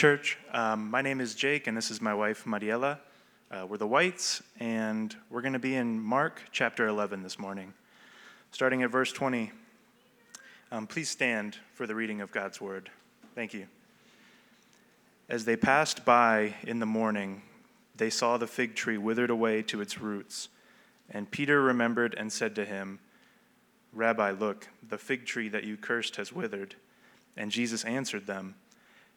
Church, um, my name is Jake, and this is my wife, Mariela. Uh, we're the Whites, and we're going to be in Mark chapter 11 this morning. Starting at verse 20. Um, please stand for the reading of God's word. Thank you. As they passed by in the morning, they saw the fig tree withered away to its roots. And Peter remembered and said to him, Rabbi, look, the fig tree that you cursed has withered. And Jesus answered them,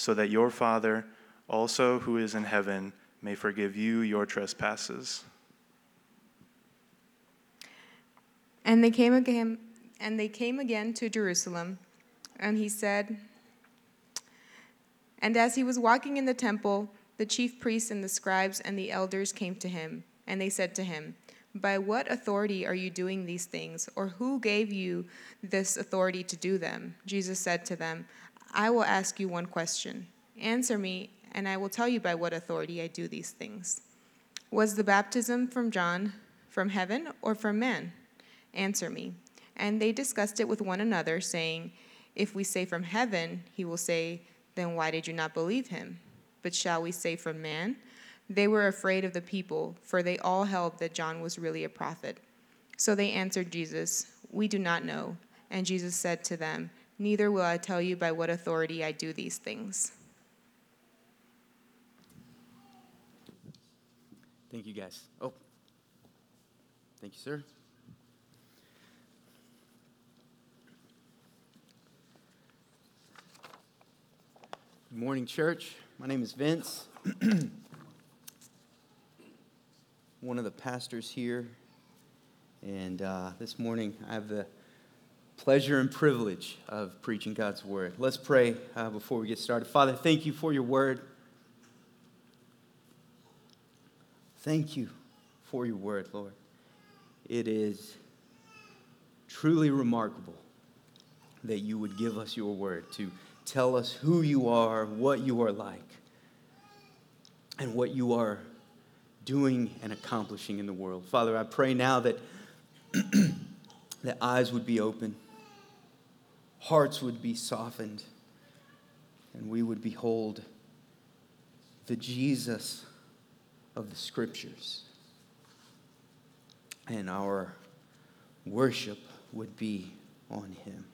so that your Father, also who is in heaven, may forgive you your trespasses. And they came again and they came again to Jerusalem, and he said, And as he was walking in the temple, the chief priests and the scribes and the elders came to him, and they said to him, By what authority are you doing these things, or who gave you this authority to do them? Jesus said to them, I will ask you one question. Answer me, and I will tell you by what authority I do these things. Was the baptism from John from heaven or from man? Answer me. And they discussed it with one another, saying, If we say from heaven, he will say, Then why did you not believe him? But shall we say from man? They were afraid of the people, for they all held that John was really a prophet. So they answered Jesus, We do not know. And Jesus said to them, Neither will I tell you by what authority I do these things. Thank you, guys. Oh, thank you, sir. Good morning, church. My name is Vince. One of the pastors here. And uh, this morning, I have the pleasure and privilege of preaching God's word. Let's pray uh, before we get started. Father, thank you for your word. Thank you for your word, Lord. It is truly remarkable that you would give us your word to tell us who you are, what you are like, and what you are doing and accomplishing in the world. Father, I pray now that, that eyes would be open, hearts would be softened, and we would behold the Jesus of the scriptures. And our worship would be on him.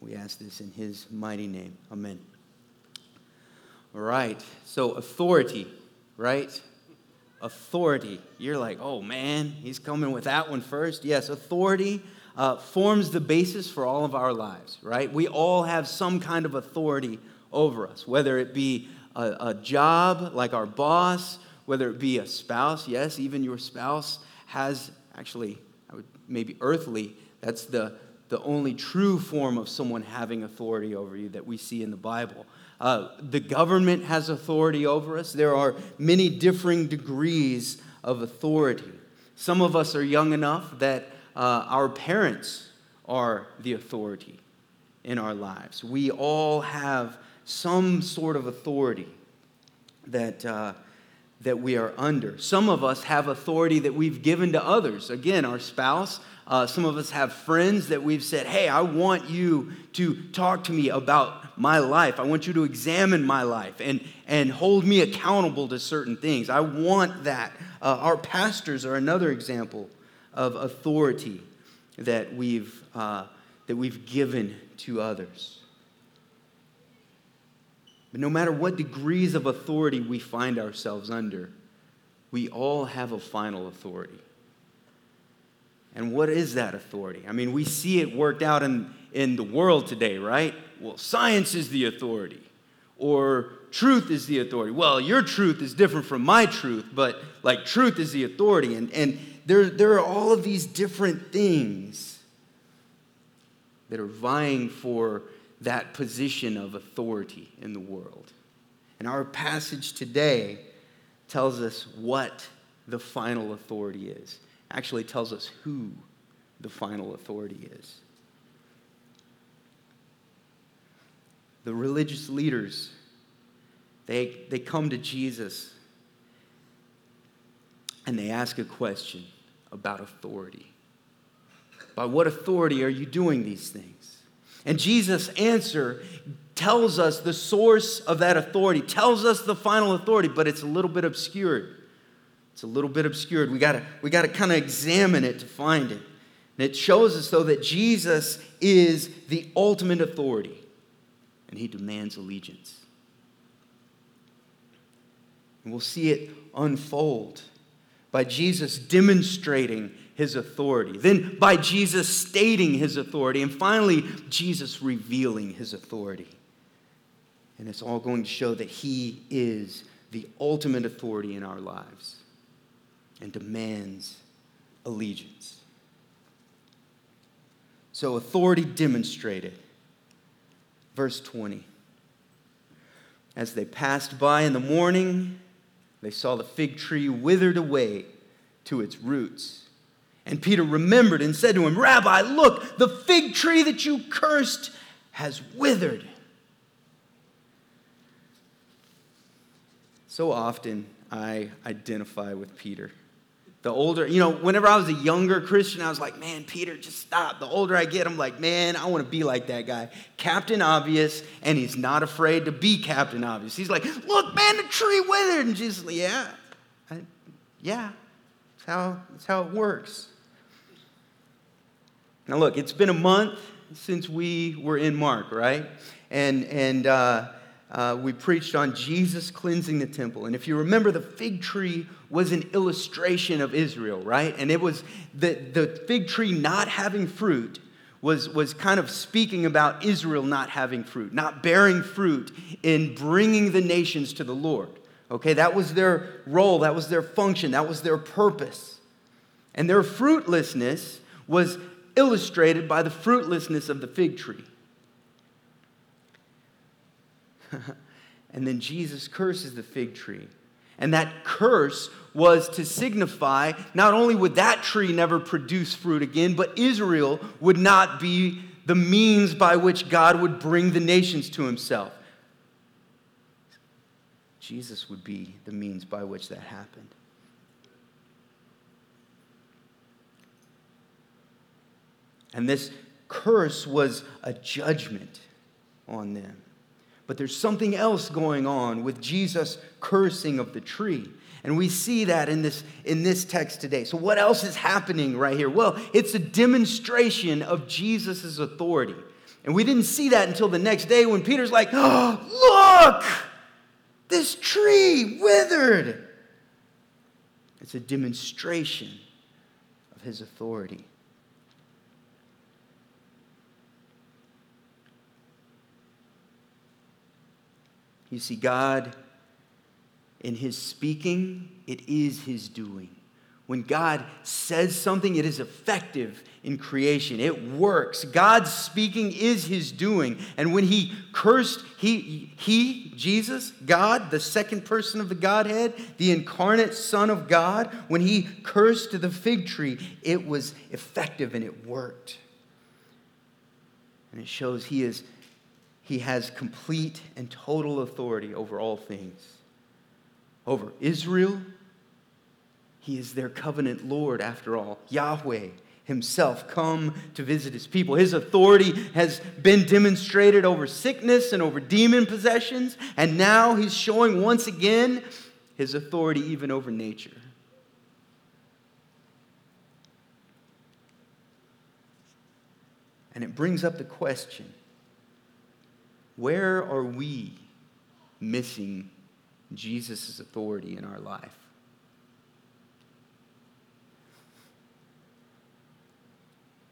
We ask this in his mighty name. Amen. All right. So, authority, right? Authority. You're like, oh man, he's coming with that one first. Yes, authority uh, forms the basis for all of our lives, right? We all have some kind of authority over us, whether it be a, a job like our boss, whether it be a spouse. Yes, even your spouse has actually, I would maybe earthly, that's the the only true form of someone having authority over you that we see in the Bible. Uh, the government has authority over us. There are many differing degrees of authority. Some of us are young enough that uh, our parents are the authority in our lives. We all have some sort of authority that, uh, that we are under. Some of us have authority that we've given to others. Again, our spouse, uh, some of us have friends that we've said, Hey, I want you to talk to me about my life. I want you to examine my life and, and hold me accountable to certain things. I want that. Uh, our pastors are another example of authority that we've, uh, that we've given to others. But no matter what degrees of authority we find ourselves under, we all have a final authority. And what is that authority? I mean, we see it worked out in, in the world today, right? Well, science is the authority, or truth is the authority. Well, your truth is different from my truth, but like truth is the authority. And, and there, there are all of these different things that are vying for that position of authority in the world. And our passage today tells us what the final authority is. Actually, tells us who the final authority is. The religious leaders, they, they come to Jesus and they ask a question about authority. By what authority are you doing these things? And Jesus' answer tells us the source of that authority, tells us the final authority, but it's a little bit obscured. It's a little bit obscured. We gotta, we gotta kind of examine it to find it. And it shows us, though, that Jesus is the ultimate authority, and he demands allegiance. And we'll see it unfold by Jesus demonstrating his authority, then by Jesus stating his authority, and finally, Jesus revealing his authority. And it's all going to show that he is the ultimate authority in our lives and demands allegiance. So, authority demonstrated. Verse 20. As they passed by in the morning, they saw the fig tree withered away to its roots. And Peter remembered and said to him, Rabbi, look, the fig tree that you cursed has withered. So often I identify with Peter. The older, you know, whenever I was a younger Christian, I was like, man, Peter, just stop. The older I get, I'm like, man, I want to be like that guy. Captain Obvious, and he's not afraid to be Captain Obvious. He's like, look, man, the tree withered. And Jesus, like, yeah, I, yeah, that's how, that's how it works. Now, look, it's been a month since we were in Mark, right? And, and, uh, uh, we preached on Jesus cleansing the temple. And if you remember, the fig tree was an illustration of Israel, right? And it was the, the fig tree not having fruit was, was kind of speaking about Israel not having fruit, not bearing fruit in bringing the nations to the Lord. Okay, that was their role, that was their function, that was their purpose. And their fruitlessness was illustrated by the fruitlessness of the fig tree. and then Jesus curses the fig tree. And that curse was to signify not only would that tree never produce fruit again, but Israel would not be the means by which God would bring the nations to himself. Jesus would be the means by which that happened. And this curse was a judgment on them. But there's something else going on with Jesus cursing of the tree. And we see that in this, in this text today. So, what else is happening right here? Well, it's a demonstration of Jesus' authority. And we didn't see that until the next day when Peter's like, oh, look, this tree withered. It's a demonstration of his authority. You see, God, in His speaking, it is His doing. When God says something, it is effective in creation. It works. God's speaking is his doing. And when he cursed, he, he, Jesus, God, the second person of the Godhead, the incarnate Son of God, when he cursed the fig tree, it was effective and it worked. And it shows he is he has complete and total authority over all things. Over Israel, he is their covenant Lord, after all. Yahweh himself come to visit his people. His authority has been demonstrated over sickness and over demon possessions, and now he's showing once again his authority even over nature. And it brings up the question where are we missing Jesus' authority in our life?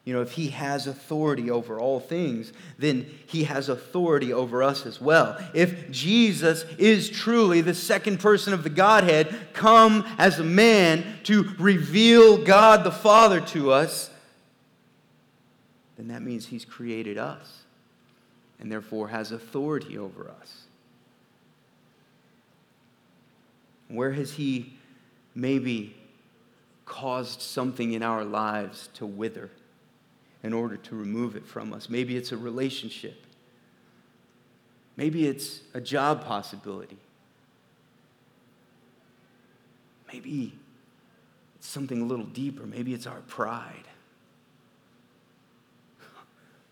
You know, if he has authority over all things, then he has authority over us as well. If Jesus is truly the second person of the Godhead, come as a man to reveal God the Father to us, then that means he's created us and therefore has authority over us. Where has He maybe caused something in our lives to wither in order to remove it from us? Maybe it's a relationship. Maybe it's a job possibility. Maybe it's something a little deeper. Maybe it's our pride.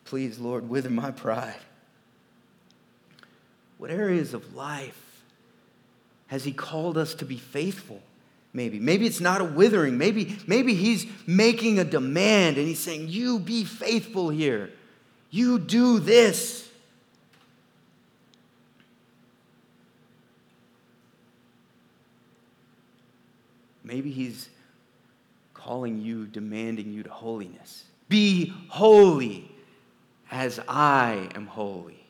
Please, Lord, wither my pride. What areas of life has He called us to be faithful? Maybe. Maybe it's not a withering. Maybe, maybe He's making a demand and He's saying, You be faithful here. You do this. Maybe He's calling you, demanding you to holiness. Be holy as I am holy.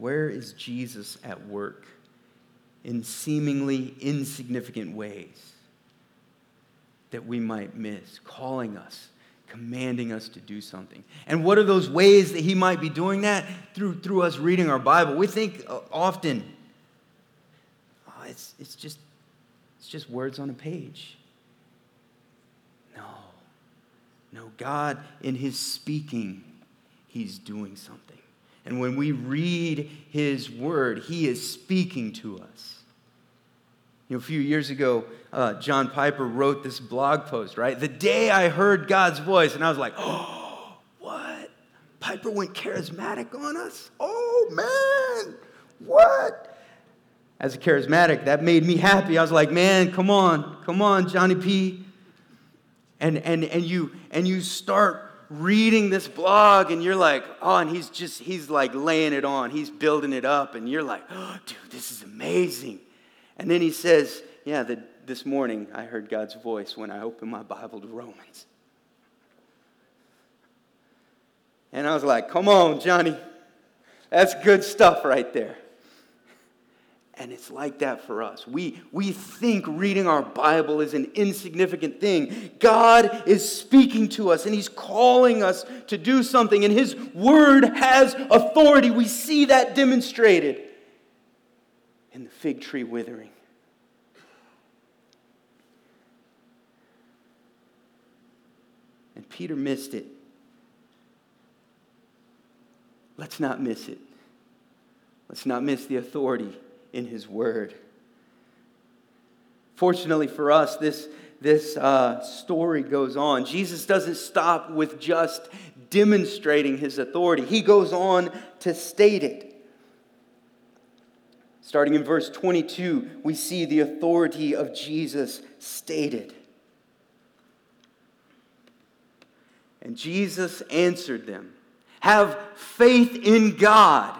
Where is Jesus at work in seemingly insignificant ways that we might miss, calling us, commanding us to do something? And what are those ways that he might be doing that? Through, through us reading our Bible. We think uh, often, oh, it's, it's, just, it's just words on a page. No. No, God, in his speaking, he's doing something. And when we read his word, he is speaking to us. You know, a few years ago, uh, John Piper wrote this blog post, right? The day I heard God's voice, and I was like, oh, what? Piper went charismatic on us? Oh, man, what? As a charismatic, that made me happy. I was like, man, come on, come on, Johnny P. And, and, and, you, and you start reading this blog and you're like, oh, and he's just, he's like laying it on, he's building it up, and you're like, oh, dude, this is amazing. And then he says, yeah, the, this morning I heard God's voice when I opened my Bible to Romans. And I was like, come on, Johnny. That's good stuff right there. And it's like that for us. We, we think reading our Bible is an insignificant thing. God is speaking to us and He's calling us to do something, and His Word has authority. We see that demonstrated in the fig tree withering. And Peter missed it. Let's not miss it. Let's not miss the authority in His Word. Fortunately for us, this, this uh, story goes on. Jesus doesn't stop with just demonstrating His authority, He goes on to state it. Starting in verse 22, we see the authority of Jesus stated. And Jesus answered them Have faith in God.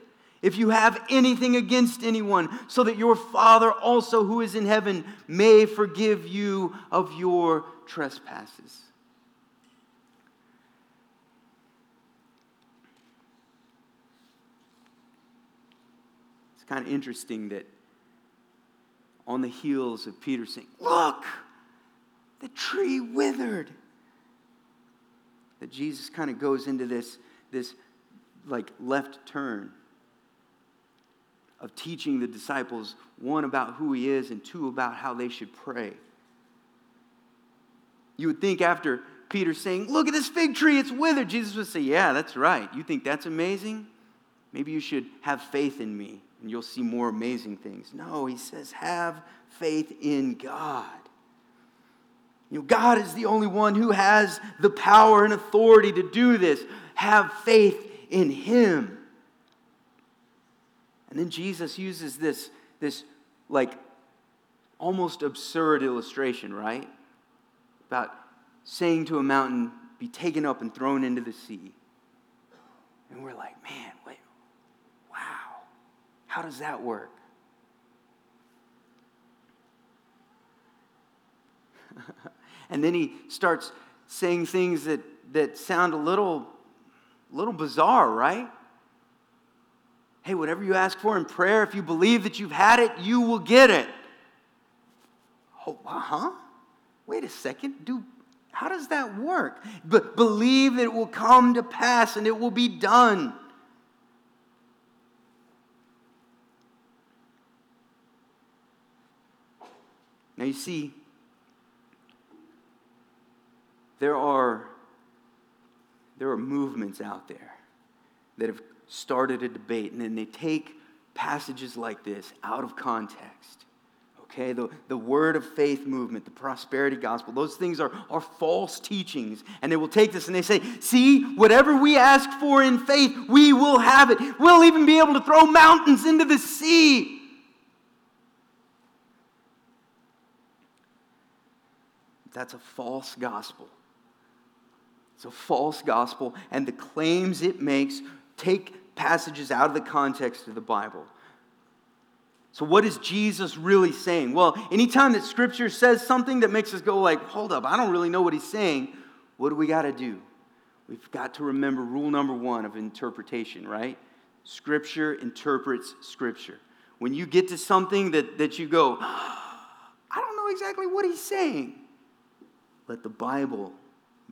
if you have anything against anyone, so that your Father also who is in heaven may forgive you of your trespasses. It's kind of interesting that on the heels of Peter saying, Look, the tree withered, that Jesus kind of goes into this, this like left turn of teaching the disciples, one, about who he is, and two, about how they should pray. You would think after Peter saying, Look at this fig tree, it's withered, Jesus would say, Yeah, that's right. You think that's amazing? Maybe you should have faith in me and you'll see more amazing things. No, he says, Have faith in God. You know, God is the only one who has the power and authority to do this. Have faith in Him. And then Jesus uses this, this like almost absurd illustration, right? About saying to a mountain, be taken up and thrown into the sea. And we're like, man, wait, wow, how does that work? and then he starts saying things that, that sound a little, little bizarre, right? Hey, whatever you ask for in prayer, if you believe that you've had it, you will get it. Oh, huh? Wait a second. Do how does that work? But believe that it will come to pass and it will be done. Now you see, there are, there are movements out there that have started a debate, and then they take passages like this out of context. Okay, the, the word of faith movement, the prosperity gospel, those things are, are false teachings. And they will take this and they say, see, whatever we ask for in faith, we will have it. We'll even be able to throw mountains into the sea. That's a false gospel. It's a false gospel, and the claims it makes take passages out of the context of the Bible. So, what is Jesus really saying? Well, anytime that Scripture says something that makes us go like, hold up, I don't really know what he's saying, what do we got to do? We've got to remember rule number one of interpretation, right? Scripture interprets Scripture. When you get to something that, that you go, I don't know exactly what he's saying, let the Bible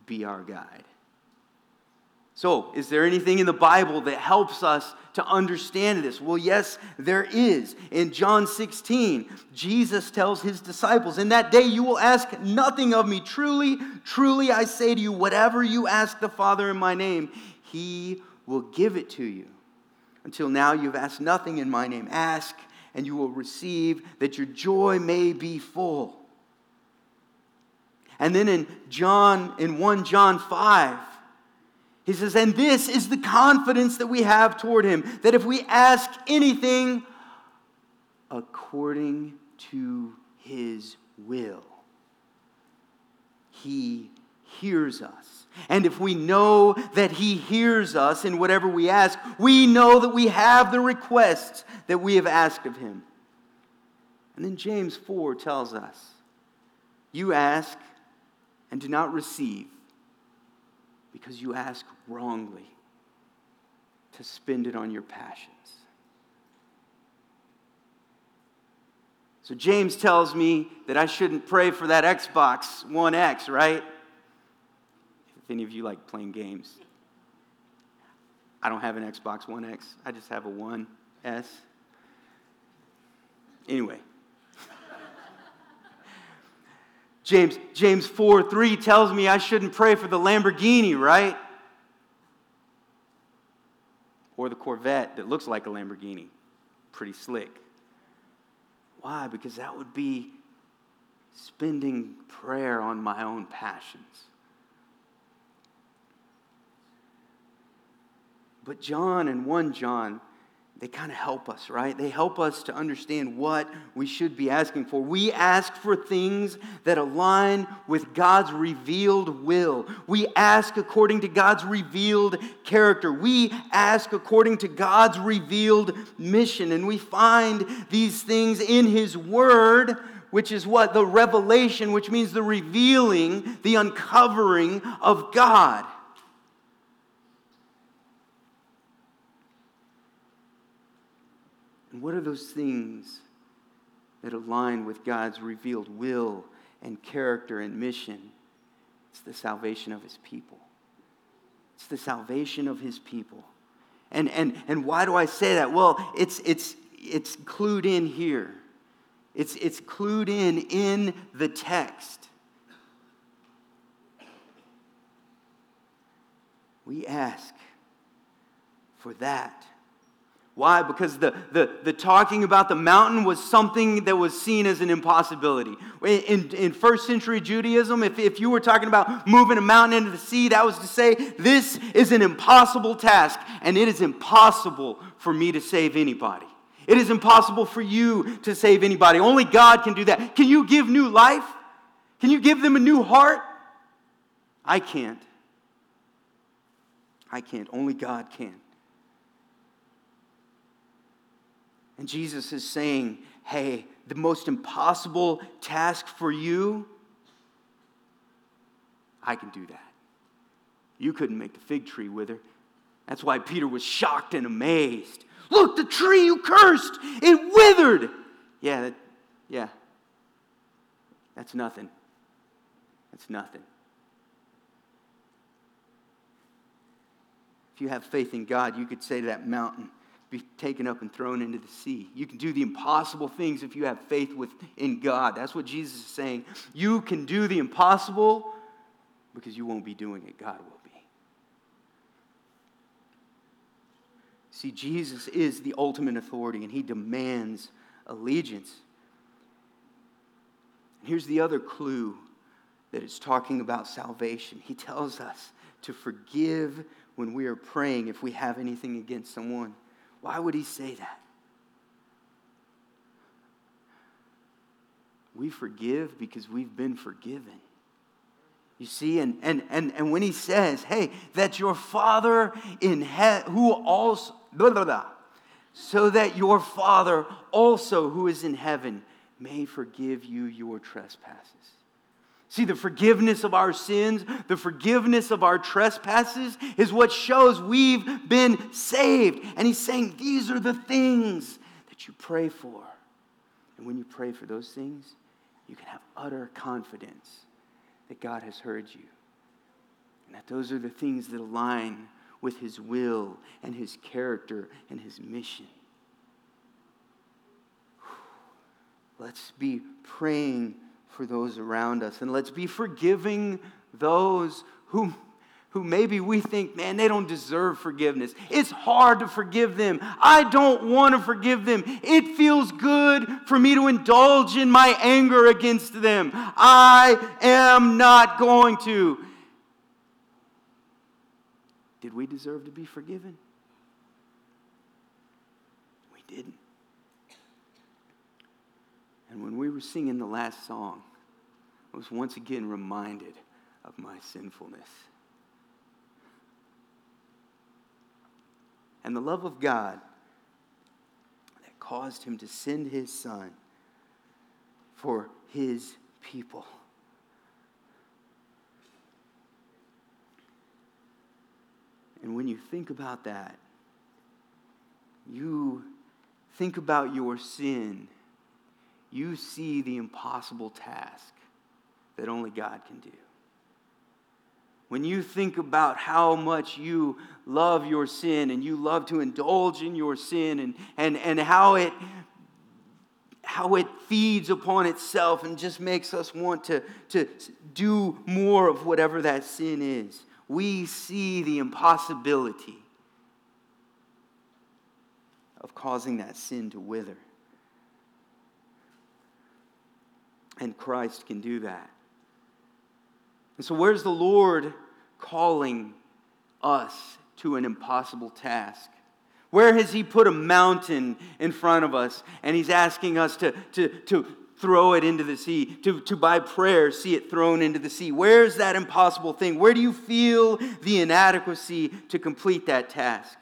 be our guide. So, is there anything in the Bible that helps us to understand this? Well, yes, there is. In John 16, Jesus tells his disciples, In that day you will ask nothing of me. Truly, truly, I say to you, whatever you ask the Father in my name, he will give it to you. Until now, you've asked nothing in my name. Ask, and you will receive, that your joy may be full. And then in John, in 1 John 5, he says, and this is the confidence that we have toward him, that if we ask anything according to his will, he hears us. And if we know that he hears us in whatever we ask, we know that we have the requests that we have asked of him. And then James 4 tells us, You ask and do not receive because you ask wrongly to spend it on your passions. So James tells me that I shouldn't pray for that Xbox One X, right? If any of you like playing games. I don't have an Xbox One X. I just have a One S. Anyway, James, James 4 3 tells me I shouldn't pray for the Lamborghini, right? Or the Corvette that looks like a Lamborghini. Pretty slick. Why? Because that would be spending prayer on my own passions. But John and 1 John they kind of help us, right? They help us to understand what we should be asking for. We ask for things that align with God's revealed will. We ask according to God's revealed character. We ask according to God's revealed mission. And we find these things in His Word, which is what? The revelation, which means the revealing, the uncovering of God. And what are those things that align with God's revealed will and character and mission? It's the salvation of his people. It's the salvation of his people. And, and, and why do I say that? Well, it's, it's, it's clued in here. It's, it's clued in in the text. We ask for that why? Because the, the, the talking about the mountain was something that was seen as an impossibility. In, in first century Judaism, if, if you were talking about moving a mountain into the sea, that was to say, this is an impossible task, and it is impossible for me to save anybody. It is impossible for you to save anybody. Only God can do that. Can you give new life? Can you give them a new heart? I can't. I can't. Only God can. And Jesus is saying, hey, the most impossible task for you I can do that. You couldn't make the fig tree wither. That's why Peter was shocked and amazed. Look, the tree you cursed, it withered. Yeah, that, yeah. That's nothing. That's nothing. If you have faith in God, you could say to that mountain, be taken up and thrown into the sea. You can do the impossible things if you have faith in God. That's what Jesus is saying. You can do the impossible because you won't be doing it, God will be. See, Jesus is the ultimate authority and he demands allegiance. Here's the other clue that it's talking about salvation. He tells us to forgive when we are praying if we have anything against someone. Why would he say that? We forgive because we've been forgiven. You see, and, and, and, and when he says, hey, that your Father in heaven, who also, blah, blah, blah, so that your Father also who is in heaven may forgive you your trespasses. See, the forgiveness of our sins, the forgiveness of our trespasses is what shows we've been saved. And he's saying these are the things that you pray for. And when you pray for those things, you can have utter confidence that God has heard you. And that those are the things that align with his will and his character and his mission. Let's be praying for those around us. And let's be forgiving those who, who maybe we think, man, they don't deserve forgiveness. It's hard to forgive them. I don't want to forgive them. It feels good for me to indulge in my anger against them. I am not going to. Did we deserve to be forgiven? We didn't. And when we were singing the last song, was once again reminded of my sinfulness. And the love of God that caused him to send his son for his people. And when you think about that, you think about your sin, you see the impossible task that only God can do. When you think about how much you love your sin and you love to indulge in your sin and, and, and how, it, how it feeds upon itself and just makes us want to, to do more of whatever that sin is, we see the impossibility of causing that sin to wither. And Christ can do that. And so, where's the Lord calling us to an impossible task? Where has He put a mountain in front of us and He's asking us to, to, to throw it into the sea, to, to by prayer see it thrown into the sea? Where's that impossible thing? Where do you feel the inadequacy to complete that task?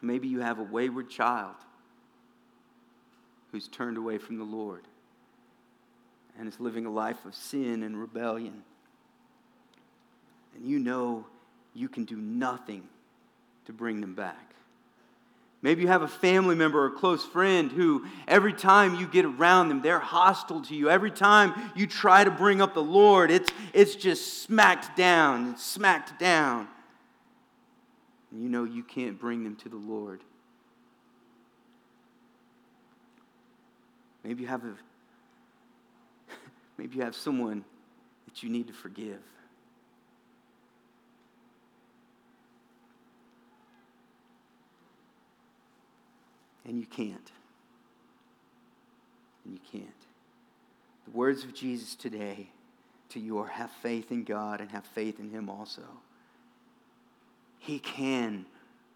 Maybe you have a wayward child who's turned away from the Lord and is living a life of sin and rebellion. And you know you can do nothing to bring them back. Maybe you have a family member or a close friend who, every time you get around them, they're hostile to you. Every time you try to bring up the Lord, it's, it's just smacked down. Smacked down. And you know you can't bring them to the Lord. Maybe you have a Maybe you have someone that you need to forgive. And you can't. And you can't. The words of Jesus today to you are have faith in God and have faith in Him also. He can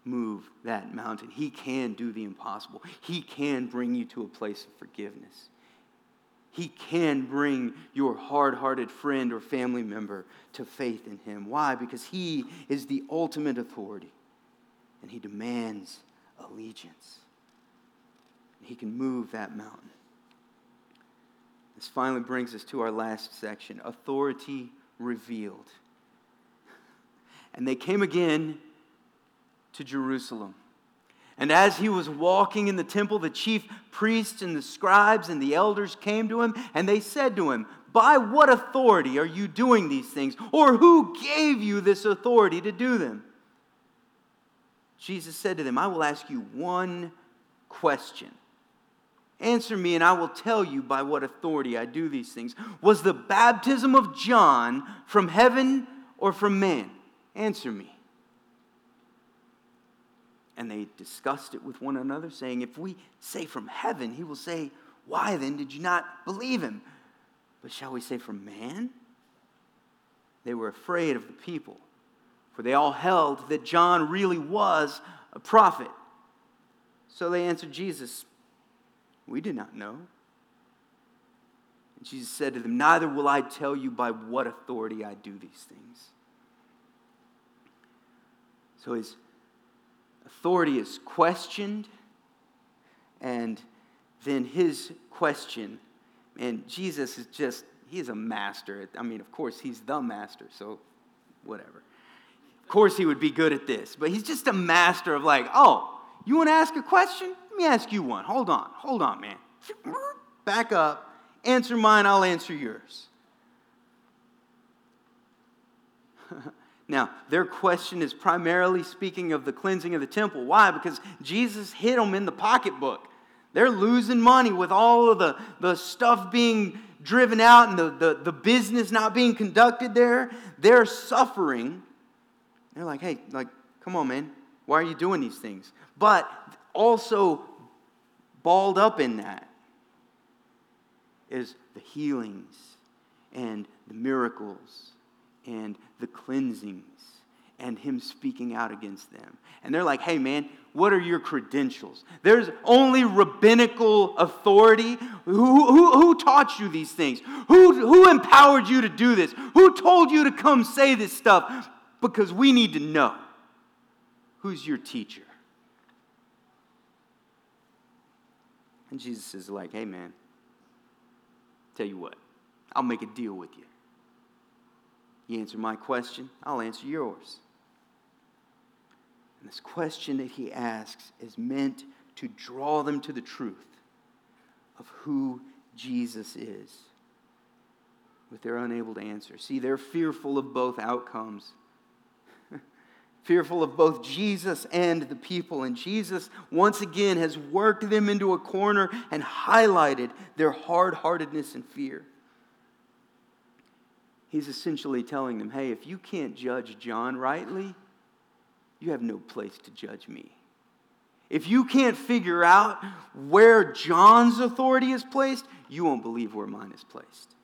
move that mountain. He can do the impossible. He can bring you to a place of forgiveness. He can bring your hard hearted friend or family member to faith in Him. Why? Because He is the ultimate authority and He demands allegiance. He can move that mountain. This finally brings us to our last section authority revealed. And they came again to Jerusalem. And as he was walking in the temple, the chief priests and the scribes and the elders came to him, and they said to him, By what authority are you doing these things? Or who gave you this authority to do them? Jesus said to them, I will ask you one question. Answer me, and I will tell you by what authority I do these things. Was the baptism of John from heaven or from man? Answer me. And they discussed it with one another, saying, If we say from heaven, he will say, Why then did you not believe him? But shall we say from man? They were afraid of the people, for they all held that John really was a prophet. So they answered Jesus, We do not know. And Jesus said to them, Neither will I tell you by what authority I do these things. So his authority is questioned, and then his question, and Jesus is just, he's a master. I mean, of course, he's the master, so whatever. Of course, he would be good at this, but he's just a master of like, oh, you want to ask a question? Let me ask you one. Hold on, hold on, man. Back up, answer mine, I'll answer yours. Now, their question is primarily speaking of the cleansing of the temple. Why? Because Jesus hit them in the pocketbook. They're losing money with all of the, the stuff being driven out and the, the, the business not being conducted there. They're suffering. They're like, hey, like, come on, man. Why are you doing these things? But also, balled up in that is the healings and the miracles and the cleansings and him speaking out against them. And they're like, hey, man, what are your credentials? There's only rabbinical authority. Who, who, who taught you these things? Who, who empowered you to do this? Who told you to come say this stuff? Because we need to know. Who's your teacher? And Jesus is like, hey, man, tell you what, I'll make a deal with you. You answer my question, I'll answer yours. And this question that he asks is meant to draw them to the truth of who Jesus is. But they're unable to answer. See, they're fearful of both outcomes. fearful of both Jesus and the people. And Jesus, once again, has worked them into a corner and highlighted their hard heartedness and fear he's essentially telling them hey, if you can't judge John rightly, you have no place to judge me. If you can't figure out where John's authority is placed, you won't believe where mine is placed.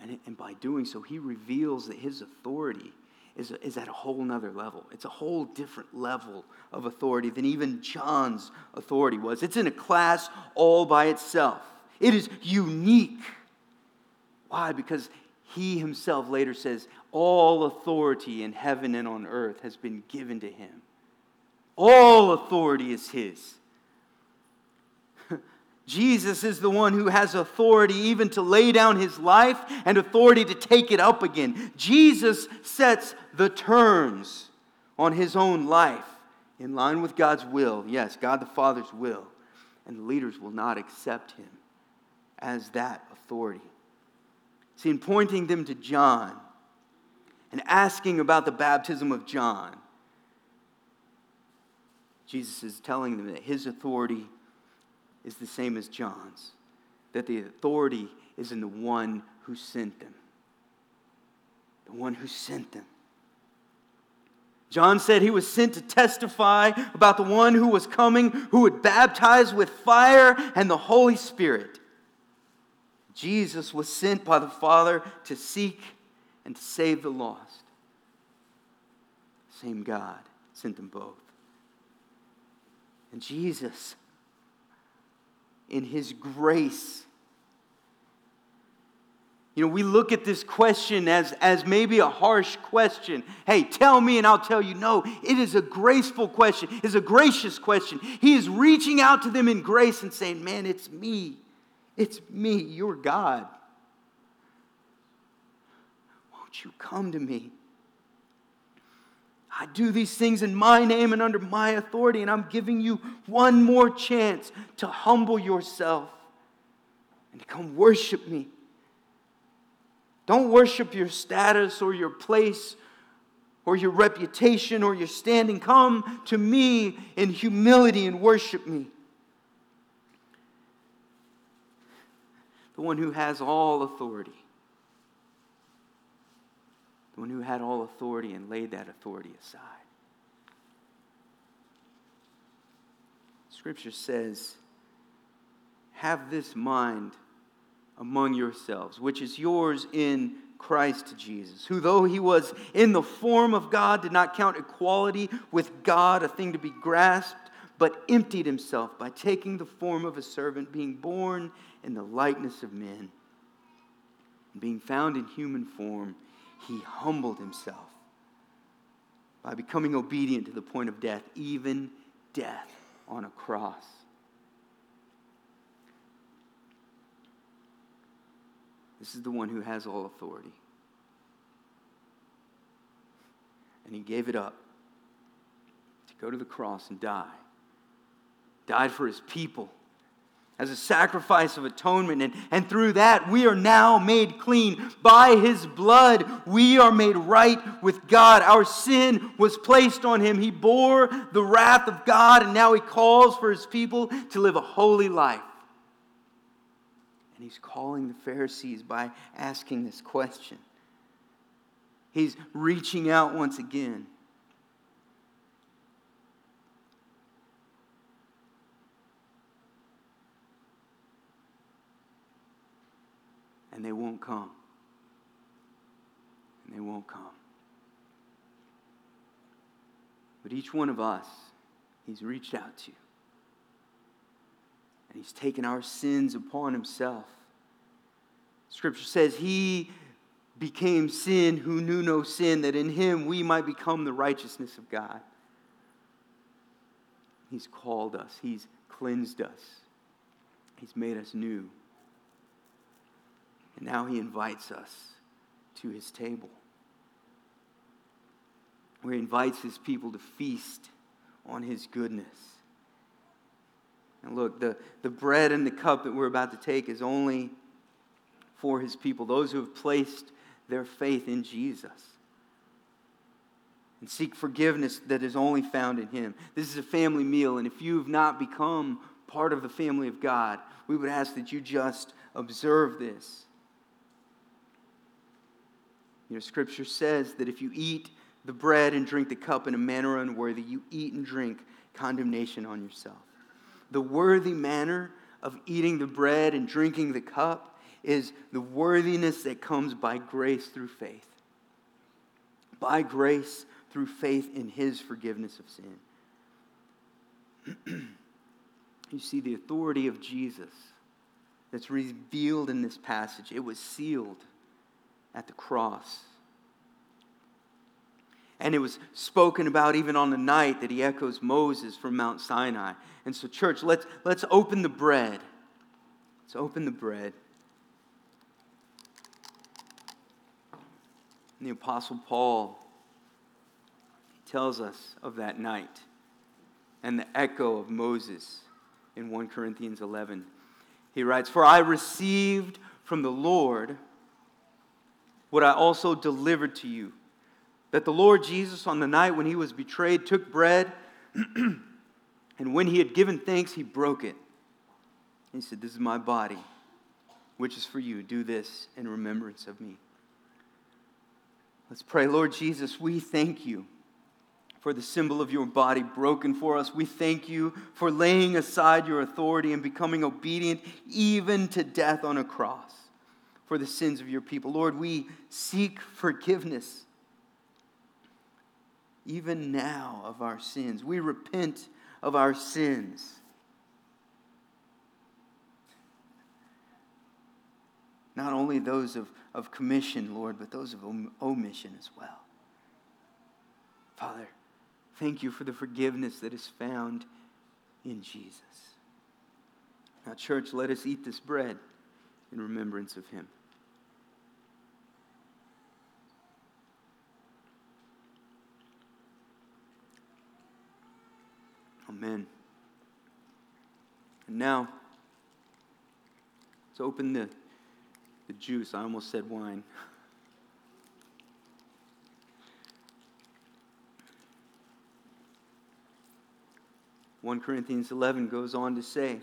And, and by doing so, he reveals that his authority is, is at a whole nother level. It's a whole different level of authority than even John's authority was. It's in a class all by itself. It is unique. Why? Because he himself later says, All authority in heaven and on earth has been given to him. All authority is his. Jesus is the one who has authority even to lay down his life and authority to take it up again. Jesus sets the terms on his own life in line with God's will. Yes, God the Father's will. And leaders will not accept him as that authority. See, in pointing them to John and asking about the baptism of John, Jesus is telling them that his authority is the same as John's, that the authority is in the one who sent them. The one who sent them. John said he was sent to testify about the one who was coming, who would baptize with fire and the Holy Spirit. Jesus was sent by the Father to seek and to save the lost. Same God sent them both. And Jesus, in his grace, You know, we look at this question as, as maybe a harsh question. Hey, tell me and I'll tell you. No, it is a graceful question. It's a gracious question. He is reaching out to them in grace and saying, Man, it's me. It's me, your God. Won't you come to me? I do these things in my name and under my authority, and I'm giving you one more chance to humble yourself and to come worship me. Don't worship your status or your place or your reputation or your standing. Come to me in humility and worship me. The one who has all authority. The one who had all authority and laid that authority aside. Scripture says, Have this mind among yourselves, which is yours in Christ Jesus, who, though he was in the form of God, did not count equality with God a thing to be grasped, but emptied himself by taking the form of a servant, being born in the likeness of men. And being found in human form, he humbled himself by becoming obedient to the point of death, even death on a cross. This is the one who has all authority. And he gave it up to go to the cross and die. Died for his people as a sacrifice of atonement. And, and through that, we are now made clean. By his blood, we are made right with God. Our sin was placed on him. He bore the wrath of God, and now he calls for his people to live a holy life. And he's calling the Pharisees by asking this question. He's reaching out once again. And they won't come. And they won't come. But each one of us, he's reached out to. And he's taken our sins upon himself. Scripture says he became sin who knew no sin, that in him we might become the righteousness of God. He's called us, he's cleansed us, he's made us new. And now he invites us to his table, where he invites his people to feast on his goodness. And look, the, the bread and the cup that we're about to take is only for his people, those who have placed their faith in Jesus and seek forgiveness that is only found in him. This is a family meal, and if you've not become part of the family of God, we would ask that you just observe this. You know, Scripture says that if you eat the bread and drink the cup in a manner unworthy, you eat and drink condemnation on yourself. The worthy manner of eating the bread and drinking the cup is the worthiness that comes by grace through faith. By grace through faith in his forgiveness of sin. you see the authority of Jesus that's revealed in this passage. It was sealed at the cross. And it was spoken about even on the night that he echoes Moses from Mount Sinai. And so, church, let's, let's open the bread. Let's open the bread. And the Apostle Paul tells us of that night and the echo of Moses in 1 Corinthians 11. He writes, For I received from the Lord what I also delivered to you that the Lord Jesus, on the night when he was betrayed, took bread, and when he had given thanks, he broke it. He said, This is my body, which is for you. Do this in remembrance of me. Let's pray. Lord Jesus, we thank you for the symbol of your body broken for us. We thank you for laying aside your authority and becoming obedient even to death on a cross for the sins of your people. Lord, we seek forgiveness even now of our sins. We repent of our sins. Not only those of, of commission, Lord, but those of om- omission as well. Father, thank you for the forgiveness that is found in Jesus. Now, church, let us eat this bread in remembrance of him. Amen. And now, let's open the, the juice. I almost said wine. 1 Corinthians 11 goes on to say,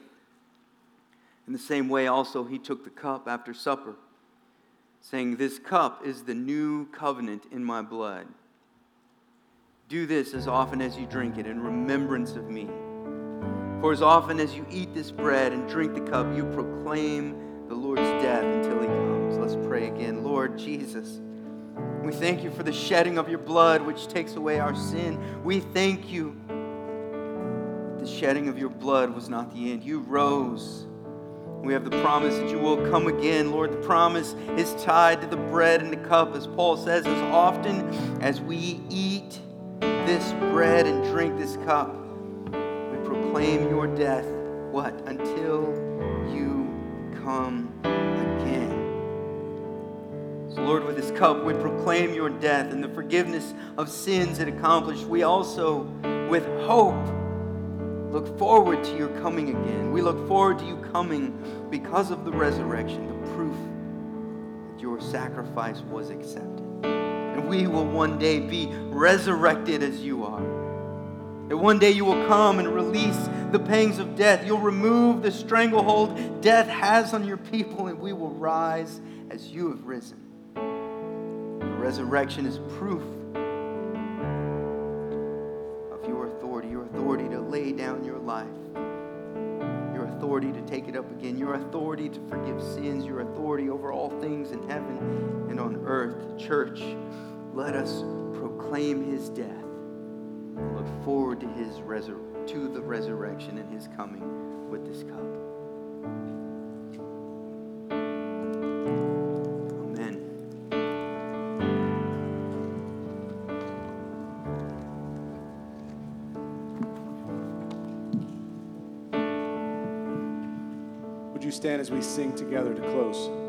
In the same way, also, he took the cup after supper, saying, This cup is the new covenant in my blood. Do this as often as you drink it in remembrance of me. For as often as you eat this bread and drink the cup, you proclaim the Lord's death until he comes. Let's pray again. Lord Jesus, we thank you for the shedding of your blood, which takes away our sin. We thank you the shedding of your blood was not the end. You rose. We have the promise that you will come again. Lord, the promise is tied to the bread and the cup, as Paul says, as often as we eat this bread and drink this cup, we proclaim your death. What? Until you come again. So, Lord, with this cup, we proclaim your death and the forgiveness of sins it accomplished. We also, with hope, look forward to your coming again. We look forward to you coming because of the resurrection, the proof that your sacrifice was accepted. And we will one day be resurrected as you are. That one day you will come and release the pangs of death. You'll remove the stranglehold death has on your people, and we will rise as you have risen. The resurrection is proof life, your authority to take it up again, your authority to forgive sins, your authority over all things in heaven and on earth. Church, let us proclaim his death and look forward to his resur- to the resurrection and his coming with this cup. Stand as we sing together to close?